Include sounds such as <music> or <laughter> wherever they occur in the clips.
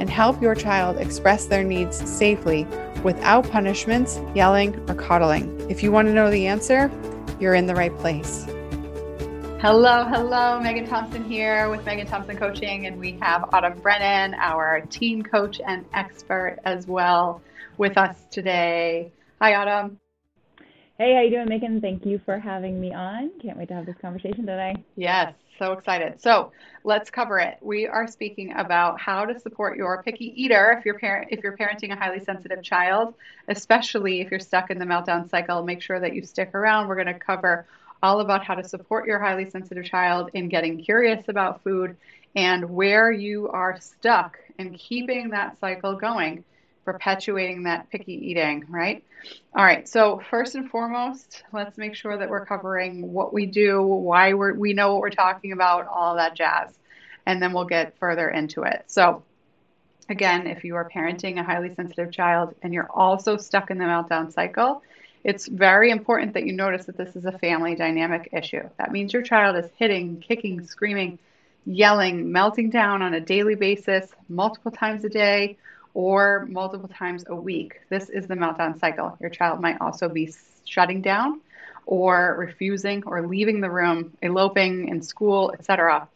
and help your child express their needs safely without punishments, yelling, or coddling. If you want to know the answer, you're in the right place. Hello, hello. Megan Thompson here with Megan Thompson Coaching, and we have Autumn Brennan, our team coach and expert, as well with us today. Hi, Autumn. Hey, how you doing, Megan? Thank you for having me on. Can't wait to have this conversation today. Yes, so excited. So let's cover it. We are speaking about how to support your picky eater if you're parent if you're parenting a highly sensitive child, especially if you're stuck in the meltdown cycle. Make sure that you stick around. We're going to cover all about how to support your highly sensitive child in getting curious about food and where you are stuck in keeping that cycle going perpetuating that picky eating, right? All right, so first and foremost, let's make sure that we're covering what we do, why we're, we know what we're talking about, all that jazz, and then we'll get further into it. So, again, if you are parenting a highly sensitive child and you're also stuck in the meltdown cycle, it's very important that you notice that this is a family dynamic issue. That means your child is hitting, kicking, screaming, yelling, melting down on a daily basis, multiple times a day or multiple times a week. This is the meltdown cycle. Your child might also be shutting down or refusing or leaving the room, eloping in school, etc.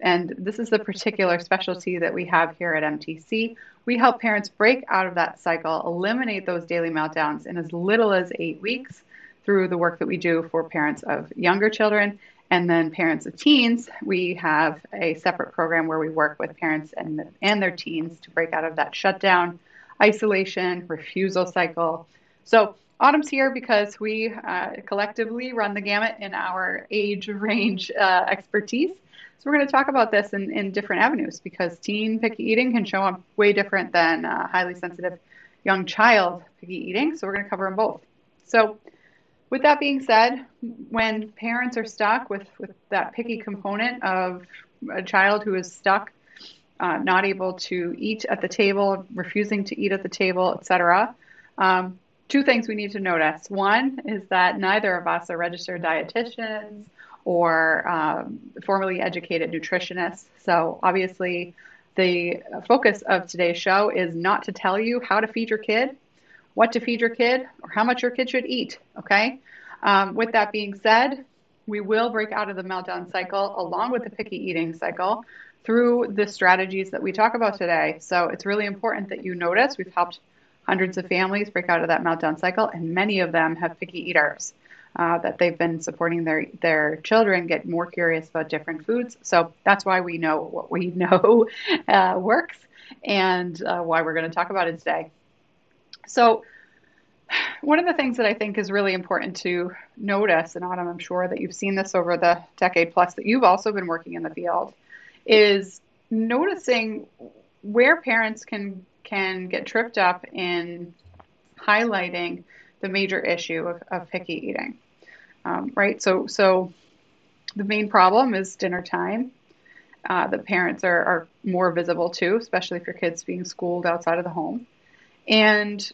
And this is the particular specialty that we have here at MTC. We help parents break out of that cycle, eliminate those daily meltdowns in as little as eight weeks through the work that we do for parents of younger children and then parents of teens, we have a separate program where we work with parents and, and their teens to break out of that shutdown, isolation, refusal cycle. So Autumn's here because we uh, collectively run the gamut in our age <laughs> range uh, expertise. So we're going to talk about this in, in different avenues because teen picky eating can show up way different than uh, highly sensitive young child picky eating. So we're going to cover them both. So with that being said, when parents are stuck with, with that picky component of a child who is stuck, uh, not able to eat at the table, refusing to eat at the table, etc., um, two things we need to notice. One is that neither of us are registered dietitians or um, formally educated nutritionists. So obviously, the focus of today's show is not to tell you how to feed your kid what to feed your kid or how much your kid should eat. Okay. Um, with that being said, we will break out of the meltdown cycle along with the picky eating cycle through the strategies that we talk about today. So it's really important that you notice we've helped hundreds of families break out of that meltdown cycle, and many of them have picky eaters. Uh, that they've been supporting their their children get more curious about different foods. So that's why we know what we <laughs> know uh, works, and uh, why we're going to talk about it today. So, one of the things that I think is really important to notice, and Autumn, I'm sure that you've seen this over the decade plus that you've also been working in the field, is noticing where parents can can get tripped up in highlighting the major issue of, of picky eating. Um, right? So, so the main problem is dinner time. Uh, the parents are, are more visible too, especially if your kid's being schooled outside of the home. And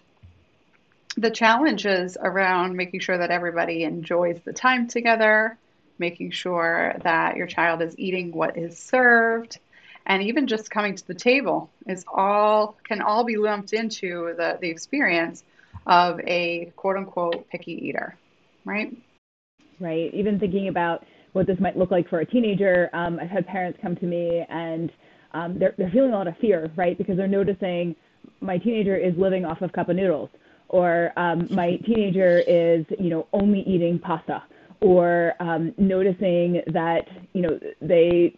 the challenges around making sure that everybody enjoys the time together, making sure that your child is eating what is served, and even just coming to the table is all can all be lumped into the, the experience of a quote unquote picky eater, right? Right. Even thinking about what this might look like for a teenager, um, I've had parents come to me and um, they're, they're feeling a lot of fear, right? Because they're noticing my teenager is living off of cup of noodles, or um, <laughs> my teenager is, you know, only eating pasta, or um, noticing that, you know, they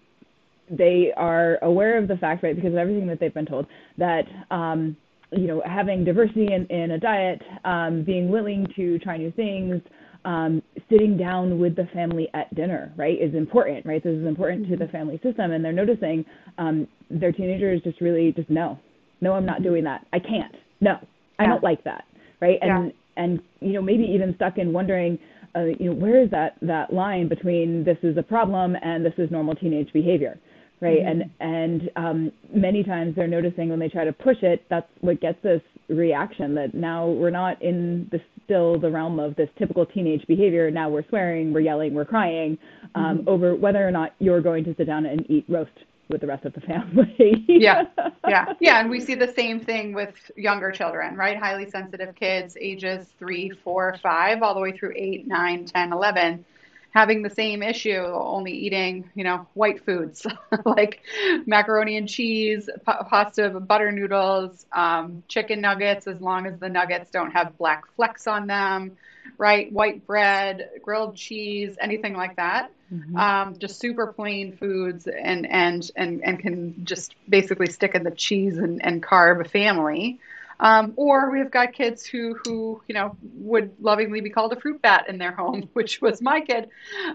they are aware of the fact, right, because of everything that they've been told, that um, you know, having diversity in, in a diet, um, being willing to try new things, um, sitting down with the family at dinner, right, is important, right? This is important mm-hmm. to the mm-hmm. family system, and they're noticing um, their teenagers just really just no, no, I'm not doing that. I can't. No, I don't like that, right? And yeah. and you know maybe even stuck in wondering, uh, you know, where is that that line between this is a problem and this is normal teenage behavior, right? Mm-hmm. And and um, many times they're noticing when they try to push it, that's what gets this reaction that now we're not in the still the realm of this typical teenage behavior. Now we're swearing, we're yelling, we're crying um, mm-hmm. over whether or not you're going to sit down and eat roast with the rest of the family. yeah, yeah, <laughs> yeah. And we see the same thing with younger children, right? Highly sensitive kids, ages three, four, five, all the way through eight, nine, ten, eleven having the same issue, only eating, you know, white foods <laughs> like macaroni and cheese, pasta, butter noodles, um, chicken nuggets, as long as the nuggets don't have black flecks on them, right? White bread, grilled cheese, anything like that. Mm-hmm. Um, just super plain foods and, and, and, and can just basically stick in the cheese and, and carb family. Um, or we've got kids who, who, you know, would lovingly be called a fruit bat in their home, <laughs> which was my kid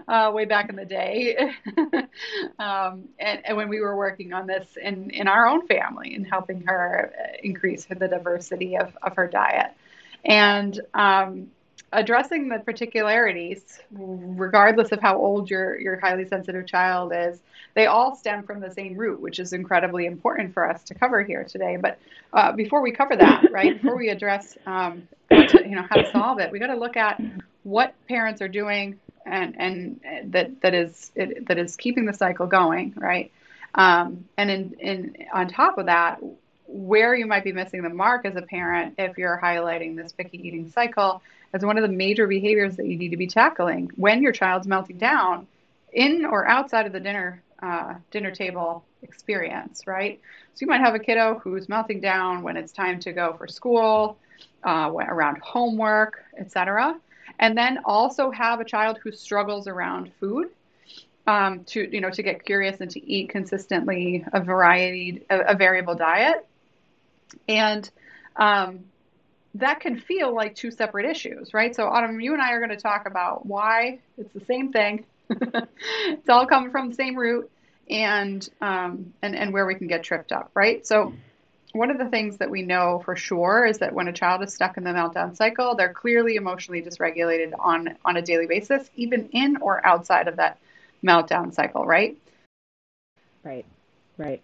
uh, way back in the day. <laughs> um, and, and, when we were working on this in, in our own family and helping her increase the diversity of, of her diet. And um, addressing the particularities, regardless of how old your, your highly sensitive child is, they all stem from the same root, which is incredibly important for us to cover here today. But uh, before we cover that, right, before we address um, to, you know how to solve it, we got to look at what parents are doing and and that that is it, that is keeping the cycle going, right? Um, and in, in on top of that, where you might be missing the mark as a parent if you're highlighting this picky eating cycle as one of the major behaviors that you need to be tackling when your child's melting down in or outside of the dinner uh, dinner table experience, right? So you might have a kiddo who's melting down when it's time to go for school, uh, around homework, etc., and then also have a child who struggles around food. Um, to you know to get curious and to eat consistently a variety a, a variable diet and um, that can feel like two separate issues right so autumn you and i are going to talk about why it's the same thing <laughs> it's all coming from the same root and um, and and where we can get tripped up, right? So one of the things that we know for sure is that when a child is stuck in the meltdown cycle, they're clearly emotionally dysregulated on on a daily basis, even in or outside of that meltdown cycle, right? Right, right.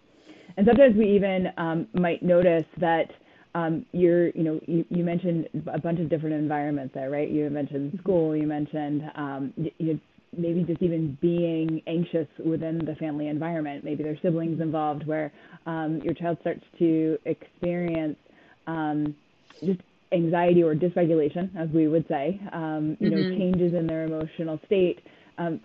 And sometimes we even um, might notice that um, you're, you know, you, you, mentioned a bunch of different environments there, right? You mentioned school, you mentioned um, you, maybe just even being anxious within the family environment. Maybe there's siblings involved where um, your child starts to experience um, just anxiety or dysregulation, as we would say, um, you mm-hmm. know, changes in their emotional state. Um,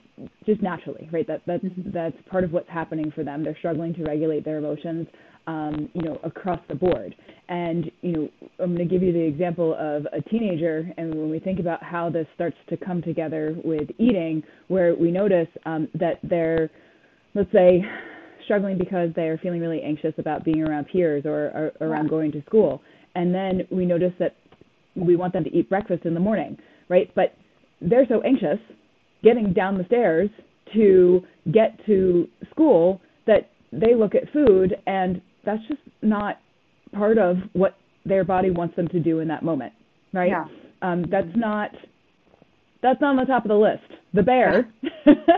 just naturally, right? That that's mm-hmm. that's part of what's happening for them. They're struggling to regulate their emotions, um, you know, across the board. And, you know, I'm going to give you the example of a teenager. And when we think about how this starts to come together with eating, where we notice um, that they're, let's say, struggling because they're feeling really anxious about being around peers or, or around going to school. And then we notice that we want them to eat breakfast in the morning, right? But they're so anxious getting down the stairs to get to school that they look at food and that's just not part of what their body wants them to do in that moment, right? Yeah. Um, that's not that's not on the top of the list. The bear,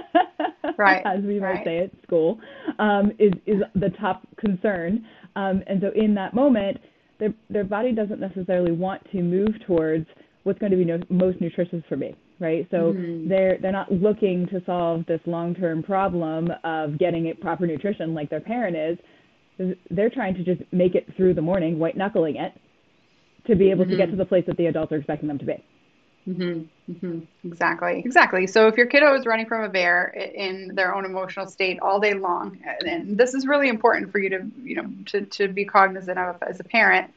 <laughs> right, as we might right. say at school, um, is is the top concern. Um, and so in that moment, their their body doesn't necessarily want to move towards what's going to be no, most nutritious for me, right? So mm-hmm. they're they're not looking to solve this long-term problem of getting it proper nutrition like their parent is they're trying to just make it through the morning, white knuckling it, to be able mm-hmm. to get mm-hmm. to the place that the adults are expecting them to be. Mm-hmm. Mm-hmm. Exactly. Exactly. So if your kiddo is running from a bear in their own emotional state all day long, and this is really important for you to, you know, to, to be cognizant of as a parent.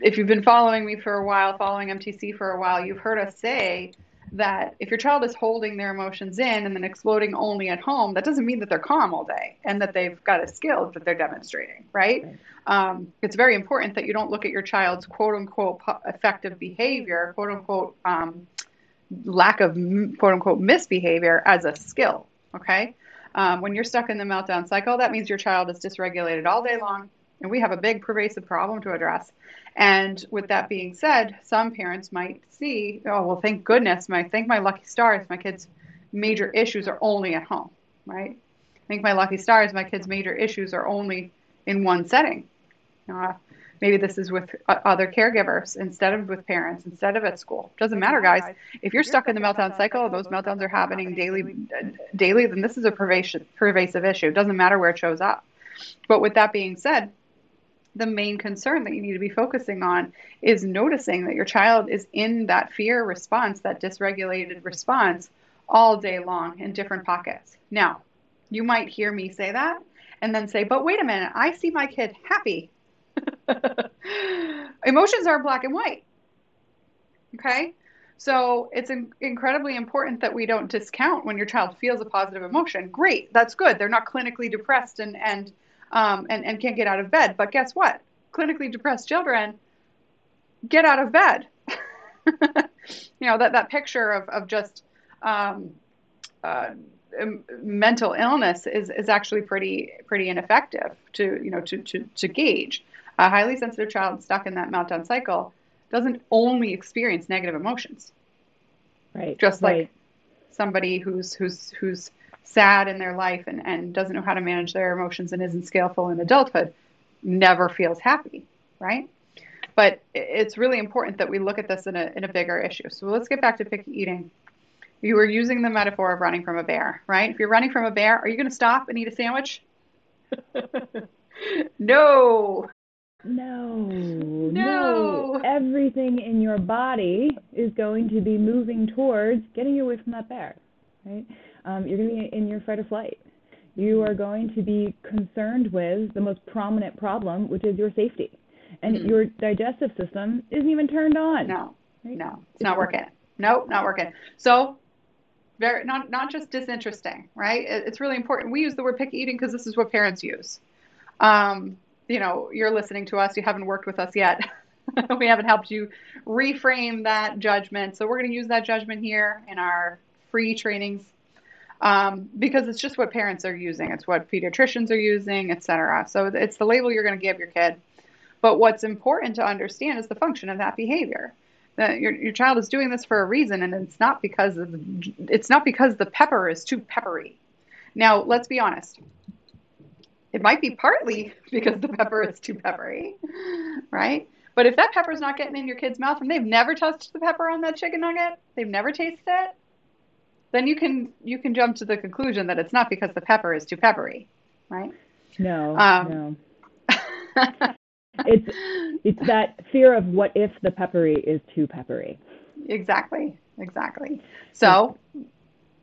If you've been following me for a while, following MTC for a while, you've heard us say that if your child is holding their emotions in and then exploding only at home, that doesn't mean that they're calm all day and that they've got a skill that they're demonstrating, right? Um, it's very important that you don't look at your child's quote unquote effective behavior, quote unquote, um, lack of quote unquote misbehavior as a skill. Okay. Um, when you're stuck in the meltdown cycle, that means your child is dysregulated all day long, and we have a big pervasive problem to address. And with that being said, some parents might see, oh, well, thank goodness, my thank my lucky stars, my kids' major issues are only at home, right? Thank my lucky stars, my kids' major issues are only in one setting. Uh, maybe this is with other caregivers instead of with parents, instead of at school. Doesn't matter, guys. If you're stuck in the meltdown cycle, those meltdowns are happening daily, daily, then this is a pervasive, pervasive issue. It doesn't matter where it shows up. But with that being said, the main concern that you need to be focusing on is noticing that your child is in that fear response, that dysregulated response, all day long in different pockets. Now, you might hear me say that and then say, but wait a minute, I see my kid happy. <laughs> Emotions are black and white. Okay? So it's in- incredibly important that we don't discount when your child feels a positive emotion. Great, that's good. They're not clinically depressed and, and um, and, and can't get out of bed. But guess what? Clinically depressed children get out of bed. <laughs> you know, that, that picture of, of just um, uh, mental illness is, is actually pretty pretty ineffective to you know to, to, to gauge. A highly sensitive child stuck in that meltdown cycle doesn't only experience negative emotions. Right. Just like right. somebody who's who's who's sad in their life and, and doesn't know how to manage their emotions and isn't skillful in adulthood never feels happy, right? But it's really important that we look at this in a, in a bigger issue. So let's get back to picky eating. You were using the metaphor of running from a bear, right? If you're running from a bear, are you going to stop and eat a sandwich? <laughs> no. No, no. Everything in your body is going to be moving towards getting away from that bear, right? Um, you're going to be in your fight or flight. You are going to be concerned with the most prominent problem, which is your safety. And mm-hmm. your digestive system isn't even turned on. No, right? no, it's, not working. Nope, not working. So, very not not just disinteresting, right? It's really important. We use the word picky eating because this is what parents use. Um, you know, you're listening to us. You haven't worked with us yet. <laughs> we haven't helped you reframe that judgment. So we're going to use that judgment here in our free trainings um, because it's just what parents are using. It's what pediatricians are using, etc. So it's the label you're going to give your kid. But what's important to understand is the function of that behavior. That your, your child is doing this for a reason, and it's not because of, it's not because the pepper is too peppery. Now, let's be honest. It might be partly <laughs> because the pepper is too peppery, right? But if that pepper is not getting in your kid's mouth and they've never touched the pepper on that chicken nugget, they've never tasted it, then you can you can jump to the conclusion that it's not because the pepper is too peppery, right? No, um, no. <laughs> it's it's that fear of what if the peppery is too peppery. Exactly, exactly. So,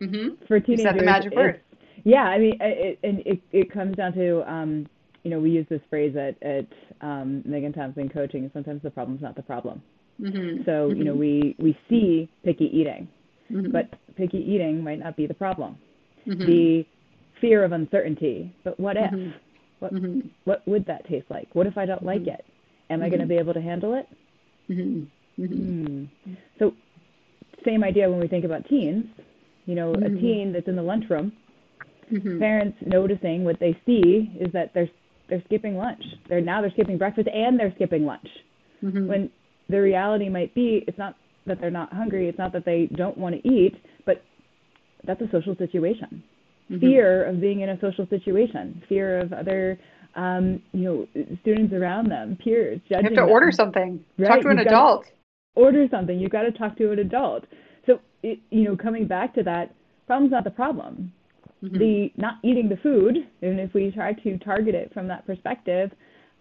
mm-hmm. for teenagers, you said the magic word. Yeah, I mean, it, and it, it comes down to um, you know we use this phrase at at um, Megan Thompson Coaching. Sometimes the problem's not the problem. Mm-hmm. So mm-hmm. you know mm-hmm. we we see picky eating Mm-hmm. But picky eating might not be the problem. Mm-hmm. The fear of uncertainty. But what if? Mm-hmm. What mm-hmm. what would that taste like? What if I don't like mm-hmm. it? Am I going to be able to handle it? Mm. So same idea when we think about teens. You know, a teen that's in the lunchroom, parents noticing what they see is that they're they're skipping lunch. They're now they're skipping breakfast and they're skipping lunch. When the reality might be it's not that they're not hungry. It's not that they don't want to eat, but that's a social situation. Mm-hmm. Fear of being in a social situation, fear of other, um, you know, students around them, peers judging. You have to them. order something. Right? Talk to an You've adult. Order something. You've got to talk to an adult. So, it, you know, coming back to that, problem's not the problem. Mm-hmm. The not eating the food, and if we try to target it from that perspective,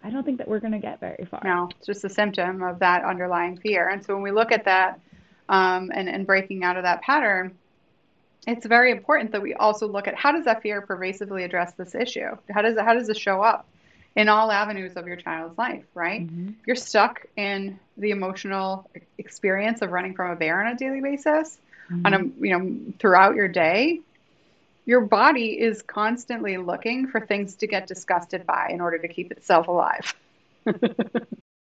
I don't think that we're going to get very far. No, it's just a symptom of that underlying fear. And so when we look at that um, and, and breaking out of that pattern, it's very important that we also look at how does that fear pervasively address this issue? How does it, how does it show up in all avenues of your child's life, right? Mm-hmm. You're stuck in the emotional experience of running from a bear on a daily basis, mm-hmm. on a you know throughout your day your body is constantly looking for things to get disgusted by in order to keep itself alive. <laughs>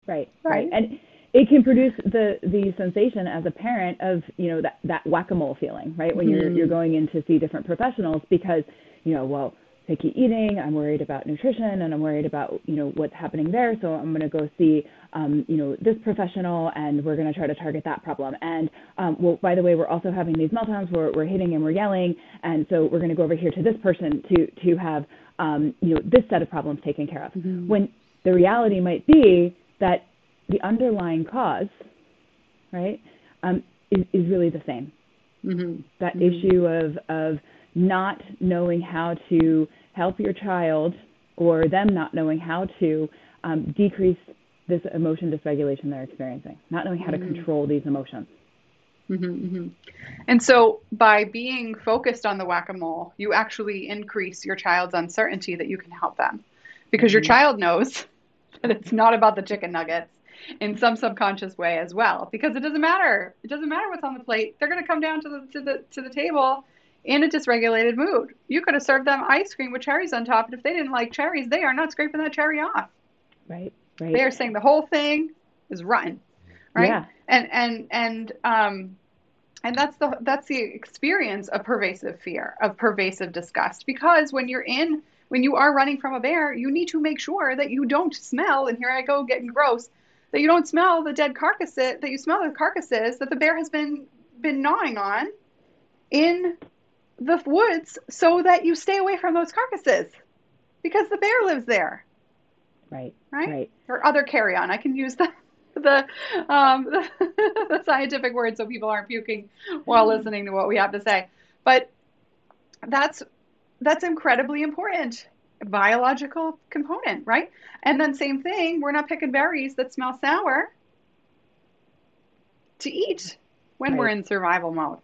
right, right. And it can produce the the sensation as a parent of you know that that whack-a-mole feeling right when mm-hmm. you're you're going in to see different professionals because you know well picky eating i'm worried about nutrition and i'm worried about you know what's happening there so i'm going to go see um, you know this professional and we're going to try to target that problem and um, well by the way we're also having these meltdowns where we're hitting and we're yelling and so we're going to go over here to this person to to have um, you know this set of problems taken care of mm-hmm. when the reality might be that the underlying cause right um, is, is really the same mm-hmm. that mm-hmm. issue of of not knowing how to help your child or them not knowing how to um, decrease this emotion dysregulation they're experiencing, not knowing how mm-hmm. to control these emotions. Mm-hmm, mm-hmm. And so, by being focused on the whack a mole, you actually increase your child's uncertainty that you can help them because your mm-hmm. child knows <laughs> that it's not about the chicken nuggets in some subconscious way as well because it doesn't matter it doesn't matter what's on the plate they're going to come down to the to the to the table in a dysregulated mood. You could have served them ice cream with cherries on top, and if they didn't like cherries, they are not scraping that cherry off. Right. Right. They are saying the whole thing is rotten. Right. Yeah. And and and um and that's the that's the experience of pervasive fear, of pervasive disgust. Because when you're in when you are running from a bear, you need to make sure that you don't smell, and here I go getting gross, that you don't smell the dead carcasses, that you smell the carcasses that the bear has been been gnawing on in the woods so that you stay away from those carcasses because the bear lives there. Right. Right. Right. Or other carrion. I can use the <laughs> the um the, <laughs> the scientific word so people aren't puking while listening to what we have to say. But that's that's incredibly important biological component, right? And then same thing, we're not picking berries that smell sour to eat when right. we're in survival mode.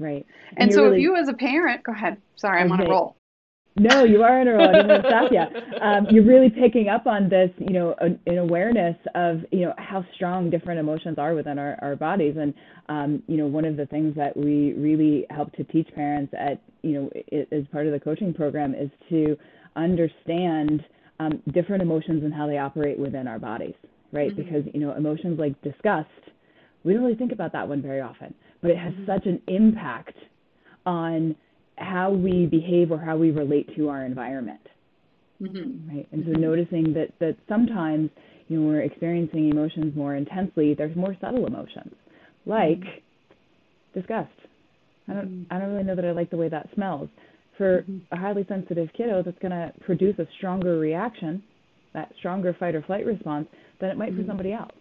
Right. And, and so really, if you as a parent, go ahead. Sorry, I'm okay. on a roll. No, you are on a roll. I didn't stop you. <laughs> Um, you're really picking up on this, you know, an, an, awareness of, you know, how strong different emotions are within our, our bodies. And, um, you know, one of the things that we really help to teach parents at, you know, it, as part of the coaching program is to understand um, different emotions and how they operate within our bodies, right? Mm-hmm. Because, you know, emotions like disgust, we don't really think about that one very often but it has mm-hmm. such an impact on how we behave or how we relate to our environment. Mm-hmm. Right. And so mm-hmm. noticing that that sometimes you know we're experiencing emotions more intensely. There's more subtle emotions like mm-hmm. disgust. I don't mm-hmm. I don't really know that I like the way that smells. For mm-hmm. a highly sensitive kiddo, that's going to produce a stronger reaction, that stronger fight or flight response than it might for somebody else.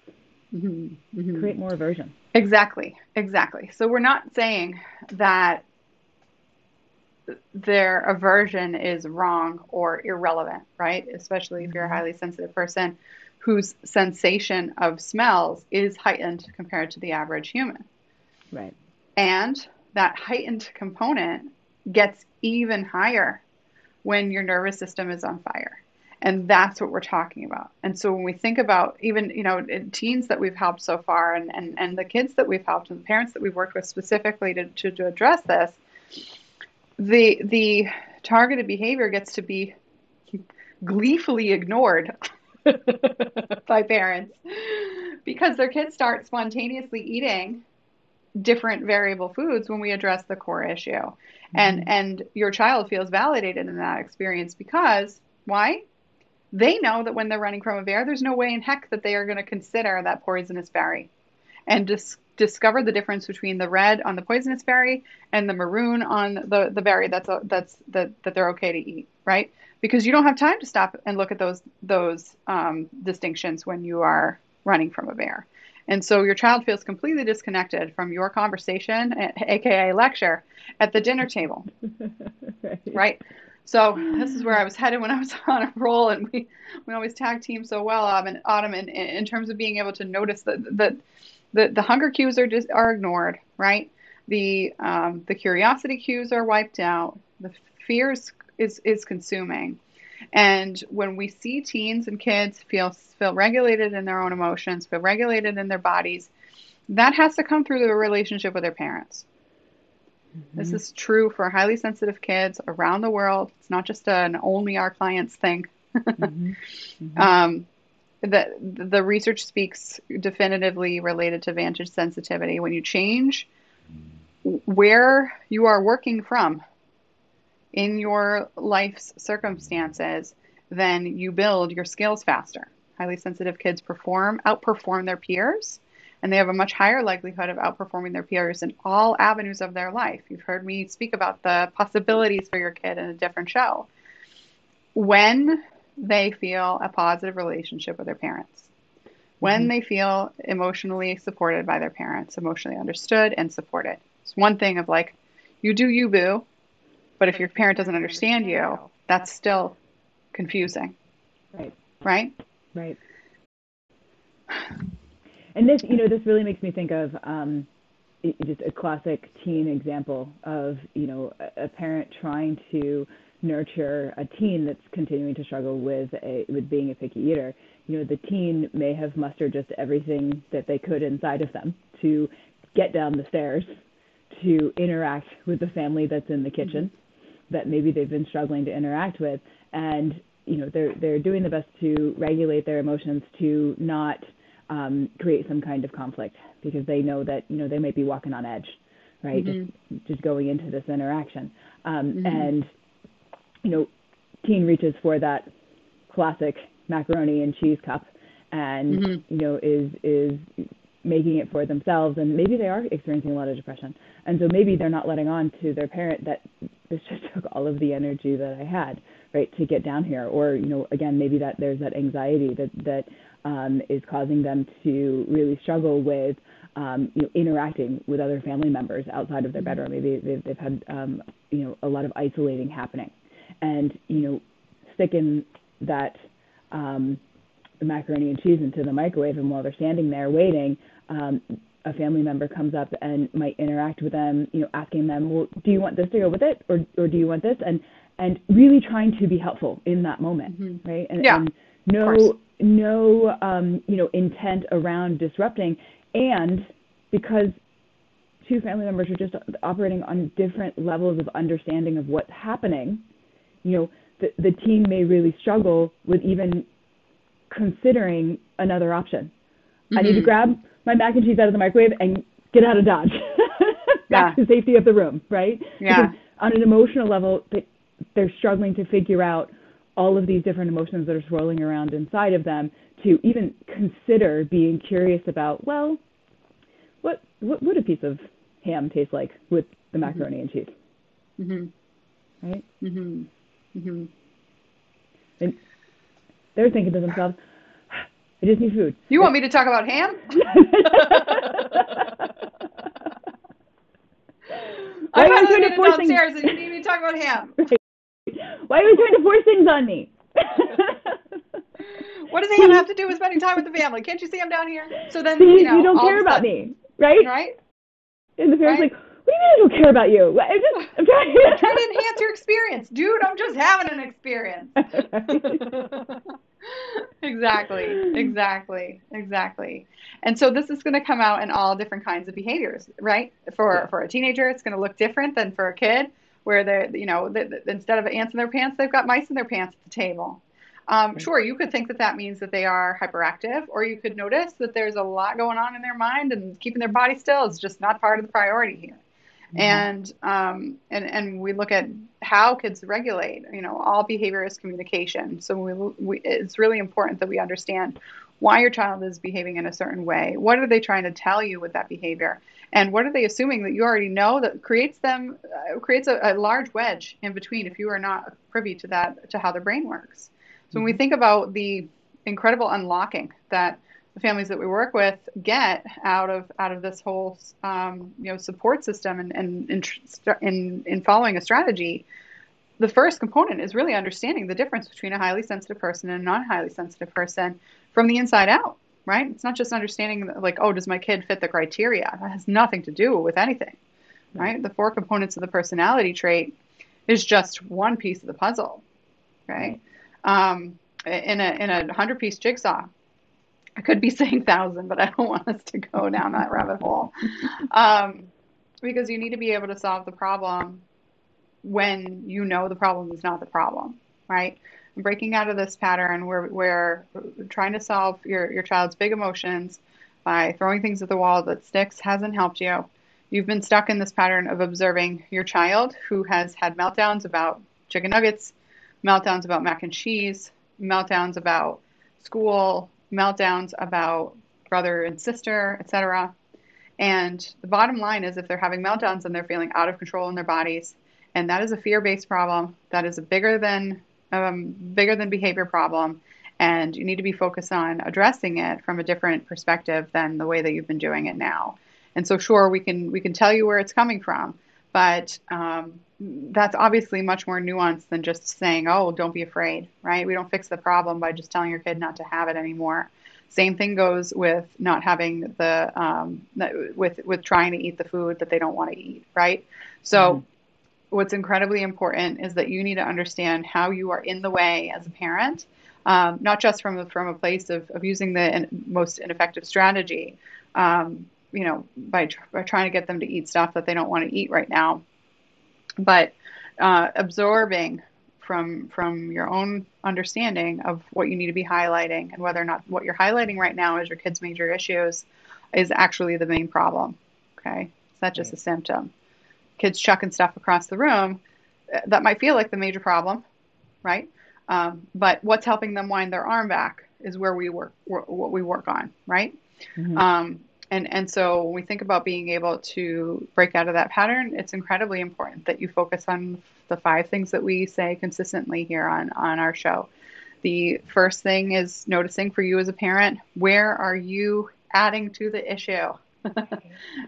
Create more aversion. Exactly, exactly. So we're not saying that their aversion is wrong or irrelevant, right? Especially if you're a mm-hmm. highly sensitive person whose sensation of smells is heightened compared to the average human. Right. And that heightened component gets even higher when your nervous system is on fire and that's what we're talking about. And so when we think about even you know teens that we've helped so far and, and, and the kids that we've helped and the parents that we've worked with specifically to, to, to address this the the targeted behavior gets to be gleefully ignored <laughs> by parents because their kids start spontaneously eating different variable foods when we address the core issue. Mm-hmm. and and your child feels validated in that experience because why they know that when they're running from a bear, there's no way in heck that they are going to consider that poisonous berry and dis- discover the difference between the red on the poisonous berry and the maroon on the, the berry that's a, that's that, that they're okay to eat, right? Because you don't have time to stop and look at those those um, distinctions when you are running from a bear. And so your child feels completely disconnected from your conversation, aka lecture, at the dinner table. <laughs> right. right? So this is where I was headed when I was <laughs> on a roll, and we we always tag team so well, um, Autumn, in, in terms of being able to notice that the, the the hunger cues are just are ignored, right? The um, the curiosity cues are wiped out. The fears is is consuming, and when we see teens and kids feel feel regulated in their own emotions, feel regulated in their bodies, that has to come through the relationship with their parents. Mm-hmm. This is true for highly sensitive kids around the world. It's not just an only our clients thing. <laughs> mm-hmm. Mm-hmm. Um, the the research speaks definitively related to vantage sensitivity. When you change where you are working from in your life's circumstances, then you build your skills faster. Highly sensitive kids perform, outperform their peers, and they have a much higher likelihood of outperforming their peers in all avenues of their life. You've heard me speak about the possibilities for your kid in a different show. When they feel a positive relationship with their parents, when mm-hmm. they feel emotionally supported by their parents, emotionally understood and supported. It's one thing of like, you do you, boo, but if your parent doesn't understand you, that's still confusing. Right. Right? Right. And this, you know, this really makes me think of um, just a classic teen example of, you know, a, a parent trying to nurture a teen that's continuing to struggle with a with being a picky eater. You know, the teen may have mustered just everything that they could inside of them to get down the stairs, to interact with the family that's in the kitchen mm-hmm. that maybe they've been struggling to interact with, and you know they're they're doing the best to regulate their emotions to not um, create some kind of conflict because they know that you know they might be walking on edge, right? Mm-hmm. Just just going into this interaction, um, mm-hmm. and you know, teen reaches for that classic macaroni and cheese cup, and mm-hmm. you know is is making it for themselves and maybe they are experiencing a lot of depression and so maybe they're not letting on to their parent that this just <laughs> took all of the energy that i had right to get down here. Or you know again maybe that there's that anxiety that that um, is causing them to really struggle with um, you know interacting with other family members outside of their mm-hmm. bedroom maybe they've, they've had um, you know a lot of isolating happening. And you know sticking that um, macaroni and cheese into the microwave and while they're standing there waiting um, a family member comes up and might interact with them you know asking them well do you want this to go with it? Or or do you want this? And and really trying to be helpful in that moment, mm-hmm. right? And, yeah, and no no um, you know intent around disrupting, and because two family members are just operating on different levels of understanding of what's happening, you know, the the team may really struggle with even considering another option. Mm-hmm. I need to mm-hmm. grab my mac and cheese out of the microwave and get out of Dodge. <laughs> Back yeah. to safety of the room, right? Yeah. Because on an emotional level, they're struggling to figure out all of these different emotions that are swirling around inside of them to even consider being curious about well what what would a piece of ham taste like with the mm-hmm. macaroni mm-hmm. and cheese mm-hmm. right mm-hmm. Mm-hmm. and they're thinking to themselves i just need food you want me to talk about ham I'm going to downstairs and you need me to talk about ham. <laughs> Why are you trying to force things on me? <laughs> what does Hannah have to do with spending time with the family? Can't you see I'm down here? So then, see, you know, you don't care about me, right? Right. And the parents right? like, what do you mean I don't care about you? I'm just, I'm trying, I'm <laughs> trying to enhance your experience, dude. I'm just having an experience. <laughs> exactly, exactly, exactly. And so this is going to come out in all different kinds of behaviors, right? For yeah. for a teenager, it's going to look different than for a kid where they're, you know, instead of ants in their pants, they've got mice in their pants at the table. Um, sure, you could think that that means that they are hyperactive, or you could notice that there's a lot going on in their mind and keeping their body still is just not part of the priority here. Mm-hmm. And um, and and we look at how kids regulate. You know, all behavior is communication. So we, we, it's really important that we understand why your child is behaving in a certain way. What are they trying to tell you with that behavior? and what are they assuming that you already know that creates them uh, creates a, a, large wedge in between if you are not privy to that to how their brain works so when we mm-hmm. think about the incredible unlocking that families that we work with get out of out of this whole um, you know support system and, and in, in in following a strategy the first component is really understanding the difference between a highly sensitive person and a non highly sensitive person from the inside out right? It's not just understanding like, oh, does my kid fit the criteria? That has nothing to do with anything, right? The four components of the personality trait is just one piece of the puzzle, right? Um, in a in a hundred piece jigsaw, I could be <laughs> saying thousand, but I don't want us to go down that rabbit hole, um, because you need to be able to solve the problem when you know the problem is not the problem, right? breaking out of this pattern where we're trying to solve your, your child's big emotions by throwing things at the wall that sticks hasn't helped you. You've been stuck in this pattern of observing your child who has had meltdowns about chicken nuggets, meltdowns about mac and cheese, meltdowns about school, meltdowns about brother and sister, etc. And the bottom line is if they're having meltdowns and they're feeling out of control in their bodies, and that is a fear-based problem, that is a bigger than um, bigger than behavior problem, and you need to be focused on addressing it from a different perspective than the way that you've been doing it now. And so, sure, we can we can tell you where it's coming from, but um, that's obviously much more nuanced than just saying, "Oh, don't be afraid." Right? We don't fix the problem by just telling your kid not to have it anymore. Same thing goes with not having the um, with with trying to eat the food that they don't want to eat. Right? So. Mm-hmm what's incredibly important is that you need to understand how you are in the way as a parent, um, not just from a, from a place of, of using the in, most ineffective strategy, um, you know, by, tr- by trying to get them to eat stuff that they don't want to eat right now, but uh, absorbing from from your own understanding of what you need to be highlighting and whether or not what you're highlighting right now is your kid's major issues is actually the main problem. Okay, it's not just a symptom kids chucking stuff across the room, that might feel like the major problem, right? Um, but what's helping them wind their arm back is where we work, what we work on, right? Mm-hmm. Um, and and so when we think about being able to break out of that pattern, it's incredibly important that you focus on the five things that we say consistently here on on our show. The first thing is noticing for you as a parent, where are you adding to the issue? <laughs>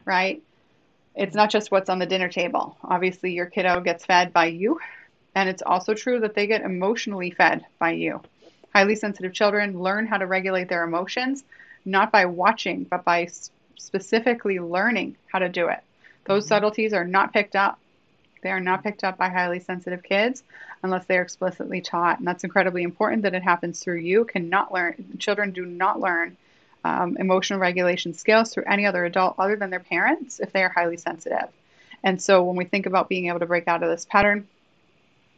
right? it's not just what's on the dinner table. Obviously, your kiddo gets fed by you, and it's also true that they get emotionally fed by you. Highly sensitive children learn how to regulate their emotions not by watching, but by specifically learning how to do it. Those mm-hmm. subtleties are not picked up. They are not picked up by highly sensitive kids unless they are explicitly taught. And that's incredibly important that it happens through you. Cannot learn children do not learn um, emotional regulation skills through any other adult other than their parents if they are highly sensitive. And so when we think about being able to break out of this pattern,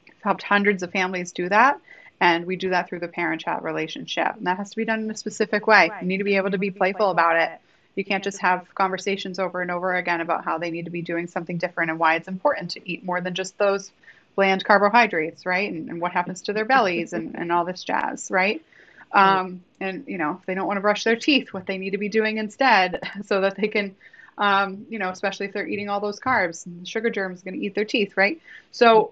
I've helped hundreds of families do that. And we do that through the parent child relationship. And that has to be done in a specific way. You need to be able to be playful about it. You can't just have conversations over and over again about how they need to be doing something different and why it's important to eat more than just those bland carbohydrates, right? And, and what happens to their bellies and, and all this jazz, right? Um, and you know, if they don't want to brush their teeth, what they need to be doing instead, <laughs> so that they can, um, you know, especially if they're eating all those carbs, the sugar germ is going to eat their teeth, right? So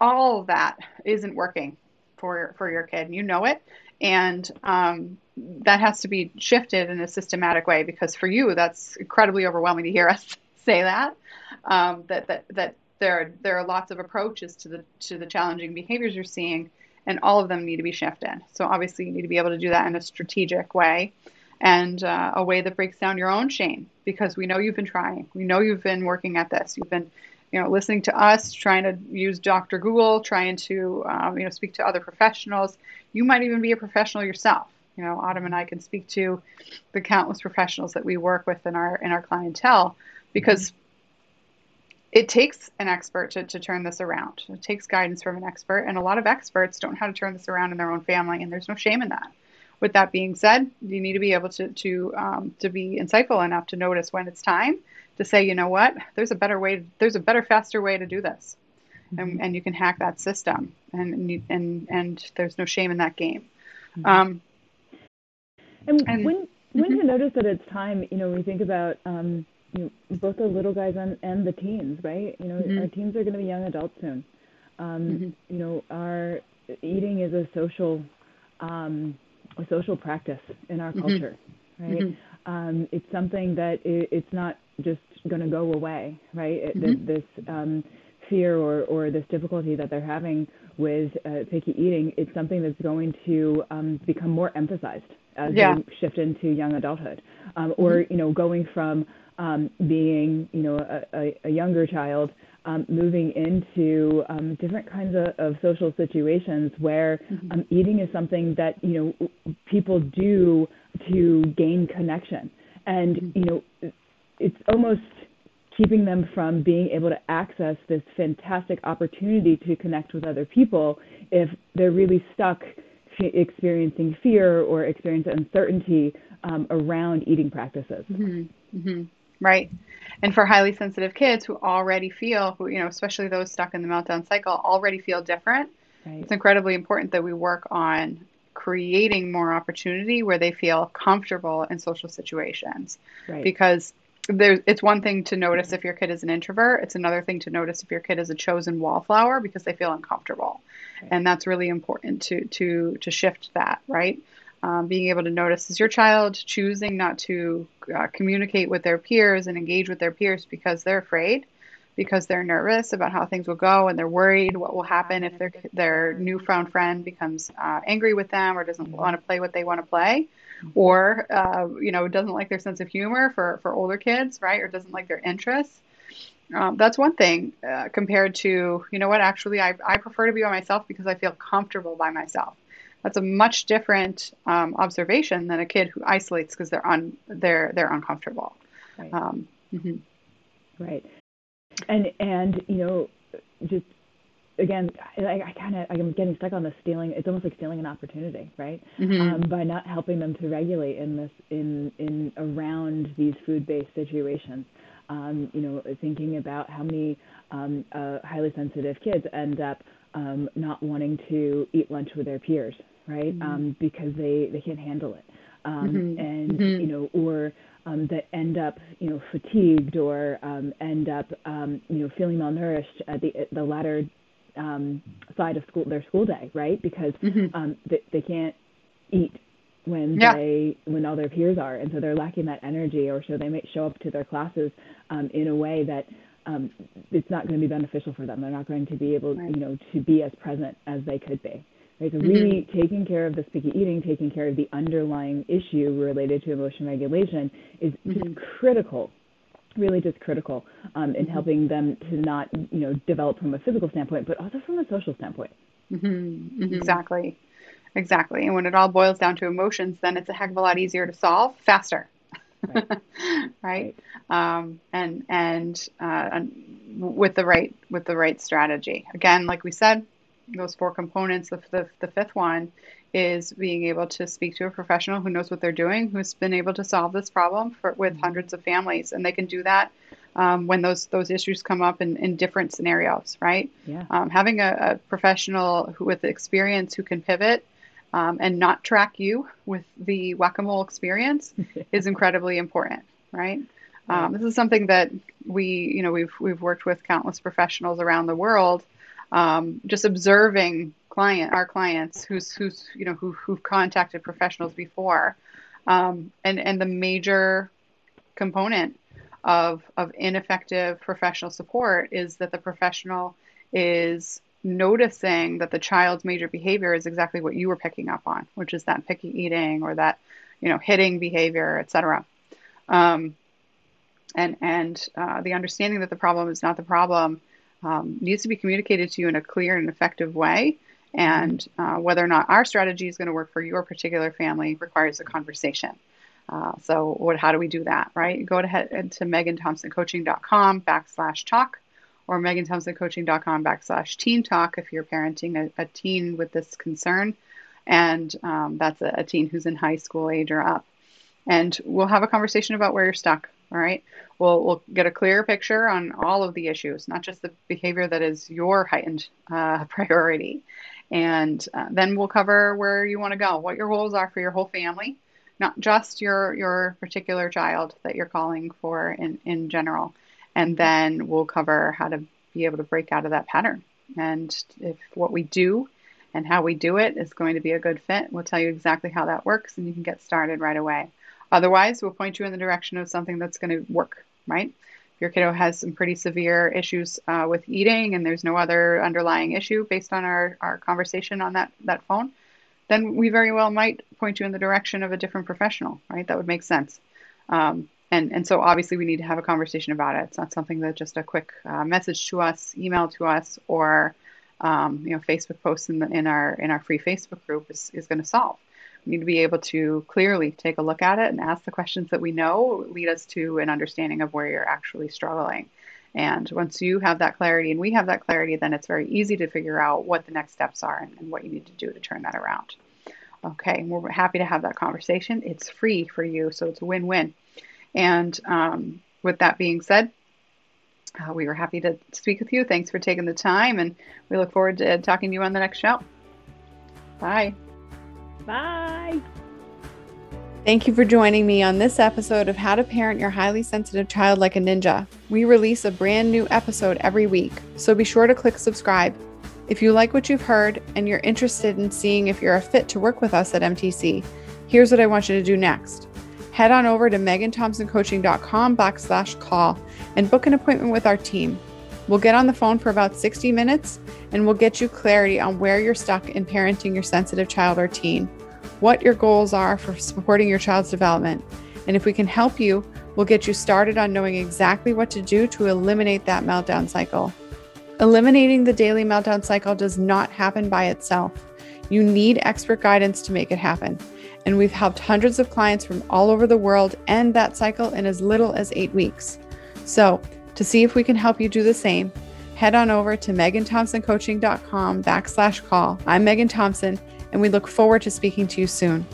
all of that isn't working for for your kid. You know it, and um, that has to be shifted in a systematic way because for you, that's incredibly overwhelming to hear us <laughs> say that. Um, that that that there are, there are lots of approaches to the to the challenging behaviors you're seeing and all of them need to be shifted. So obviously, you need to be able to do that in a strategic way and uh, a way that breaks down your own shame because we know you've been trying. We know you've been working at this. You've been, you know, listening to us, trying to use Dr. Google, trying to, um, you know, speak to other professionals. You might even be a professional yourself. You know, Autumn and I can speak to the countless professionals that we work with in our in our clientele because it takes an expert to, to turn this around. It takes guidance from an expert, and a lot of experts don't know how to turn this around in their own family, and there's no shame in that. With that being said, you need to be able to to um, to be insightful enough to notice when it's time to say, you know what, there's a better way, there's a better, faster way to do this, mm-hmm. and, and you can hack that system, and and and there's no shame in that game. Mm-hmm. Um, and, and, when when mm-hmm. you notice that it's time, you know, we think about um, you know, both the little guys and, and the teens, right? You know, mm-hmm. our teens are going to be young adults soon. Um, mm-hmm. You know, our eating is a social, um, a social practice in our mm-hmm. culture, right? Mm-hmm. Um, it's something that it, it's not just going to go away, right? It, mm-hmm. this um, fear or, or this difficulty that they're having with uh, picky eating, it's something that's going to um, become more emphasized as yeah. they shift into young adulthood, um, or mm-hmm. you know, going from um, being, you know, a, a, a younger child, um, moving into um, different kinds of, of, social situations where mm-hmm. um, eating is something that you know people do to gain connection, and mm-hmm. you know, it's almost keeping them from being able to access this fantastic opportunity to connect with other people if they're really stuck experiencing fear or experiencing uncertainty um, around eating practices. Mm-hmm. Mm-hmm. Right. And for highly sensitive kids who already feel, who, you know, especially those stuck in the meltdown cycle, already feel different, right. it's incredibly important that we work on creating more opportunity where they feel comfortable in social situations. Right. Because there's it's one thing to notice if your kid is an introvert. It's another thing to notice if your kid is a chosen wallflower because they feel uncomfortable. Right. and that's really important to to to shift that right? Um, being able to notice is your child choosing not to uh, communicate with their peers and engage with their peers because they're afraid because they're nervous about how things will go and they're worried what will happen if their their newfound friend becomes uh, angry with them or doesn't want to play what they want to play or uh, you know doesn't like their sense of humor for for older kids, right? Or doesn't like their interests. Um, that's one thing uh, compared to you know what actually I, I prefer to be by myself because I feel comfortable by myself. That's a much different um, observation than a kid who isolates because they're un they're they're uncomfortable. Right. Um, mm-hmm. Right. And and you know just again, I, I kind of I'm getting stuck on the stealing. It's almost like stealing an opportunity, right? Mm-hmm. Um, by not helping them to regulate in this in in around these food-based situations. Um, you know, thinking about how many um, uh, highly sensitive kids end up um, not wanting to eat lunch with their peers, right? Mm-hmm. Um, because they they can't handle it, um, mm-hmm. and mm-hmm. you know, or um, that end up, you know, fatigued or um, end up, um, you know, feeling malnourished at the the latter um, side of school their school day, right? Because mm-hmm. um, they, they can't eat when yeah. they when all their peers are, and so they're lacking that energy, or so they might show up to their classes um, in a way that um, it's not going to be beneficial for them. They're not going to be able, right. you know, to be as present as they could be. Right? So mm-hmm. really taking care of the picky eating, taking care of the underlying issue related to emotion regulation is mm-hmm. critical really just critical um, in mm-hmm. helping them to not, you know, develop from a physical standpoint, but also from a social standpoint. Mm-hmm. Mm-hmm. Exactly, exactly. And when it all boils down to emotions, then it's a heck of a lot easier to solve faster. Right. <laughs> right? Um, and and, uh, and with the right with the right strategy. Again, like we said, those four components. The, the, the fifth one is being able to speak to a professional who knows what they're doing, who's been able to solve this problem for, with mm-hmm. hundreds of families, and they can do that um, when those those issues come up in, in different scenarios, right? Yeah. Um, having a, a, professional who, with experience who can pivot um, and not track you with the whack-a-mole experience <laughs> is incredibly important, right? Um, this is something that we, you know, we've we've worked with countless professionals around the world, um, just observing client, our clients who's who's you know who who've contacted professionals before, um, and and the major component of of ineffective professional support is that the professional is noticing that the child's major behavior is exactly what you were picking up on, which is that picky eating or that you know hitting behavior, etc. Um, and and uh, the understanding that the problem is not the problem um, needs to be communicated to you in a clear and effective way and uh, whether or not our strategy is going to work for your particular family requires a conversation. Uh, so, what, how do we do that, right? Go ahead to meganthompsoncoaching.com backslash talk or meganthompsoncoaching.com backslash teen talk if you're parenting a, a teen with this concern. And um, that's a, a teen who's in high school age or up. And we'll have a conversation about where you're stuck. All right. We'll, we'll get a clear picture on all of the issues, not just the behavior that is your heightened uh, <laughs> priority. And uh, then we'll cover where you want to go, what your goals are for your whole family, not just your your particular child that you're calling for in in general. And then we'll cover how to be able to break out of that pattern. And if what we do and how we do it is going to be a good fit, we'll tell you exactly how that works and you can get started right away. Otherwise, we'll point you in the direction of something that's going to work, right? If your kiddo has some pretty severe issues uh, with eating and there's no other underlying issue based on our, our conversation on that, that phone, then we very well might point you in the direction of a different professional, right? That would make sense. Um, and, and so obviously we need to have a conversation about it. It's not something that just a quick uh, message to us, email to us, or um, you know Facebook posts in, the, in our in our free Facebook group is, is going to solve. We need to be able to clearly take a look at it and ask the questions that we know lead us to an understanding of where you're actually struggling. And once you have that clarity and we have that clarity, then it's very easy to figure out what the next steps are and, and what you need to do to turn that around. Okay, we're happy to have that conversation. It's free for you, so it's a win win. And um, with that being said, uh, we were happy to speak with you. Thanks for taking the time, and we look forward to talking to you on the next show. Bye. Bye. Thank you for joining me on this episode of How to Parent Your Highly Sensitive Child Like a Ninja. We release a brand new episode every week, so be sure to click subscribe. If you like what you've heard and you're interested in seeing if you're a fit to work with us at MTC, here's what I want you to do next head on over to meganthompsoncoaching.com backslash call and book an appointment with our team. We'll get on the phone for about 60 minutes and we'll get you clarity on where you're stuck in parenting your sensitive child or teen, what your goals are for supporting your child's development, and if we can help you, we'll get you started on knowing exactly what to do to eliminate that meltdown cycle. Eliminating the daily meltdown cycle does not happen by itself. You need expert guidance to make it happen and we've helped hundreds of clients from all over the world end that cycle in as little as eight weeks. So, to see if we can help you do the same, head on over to meganthompsoncoaching.com backslash call. I'm Megan Thompson, and we look forward to speaking to you soon.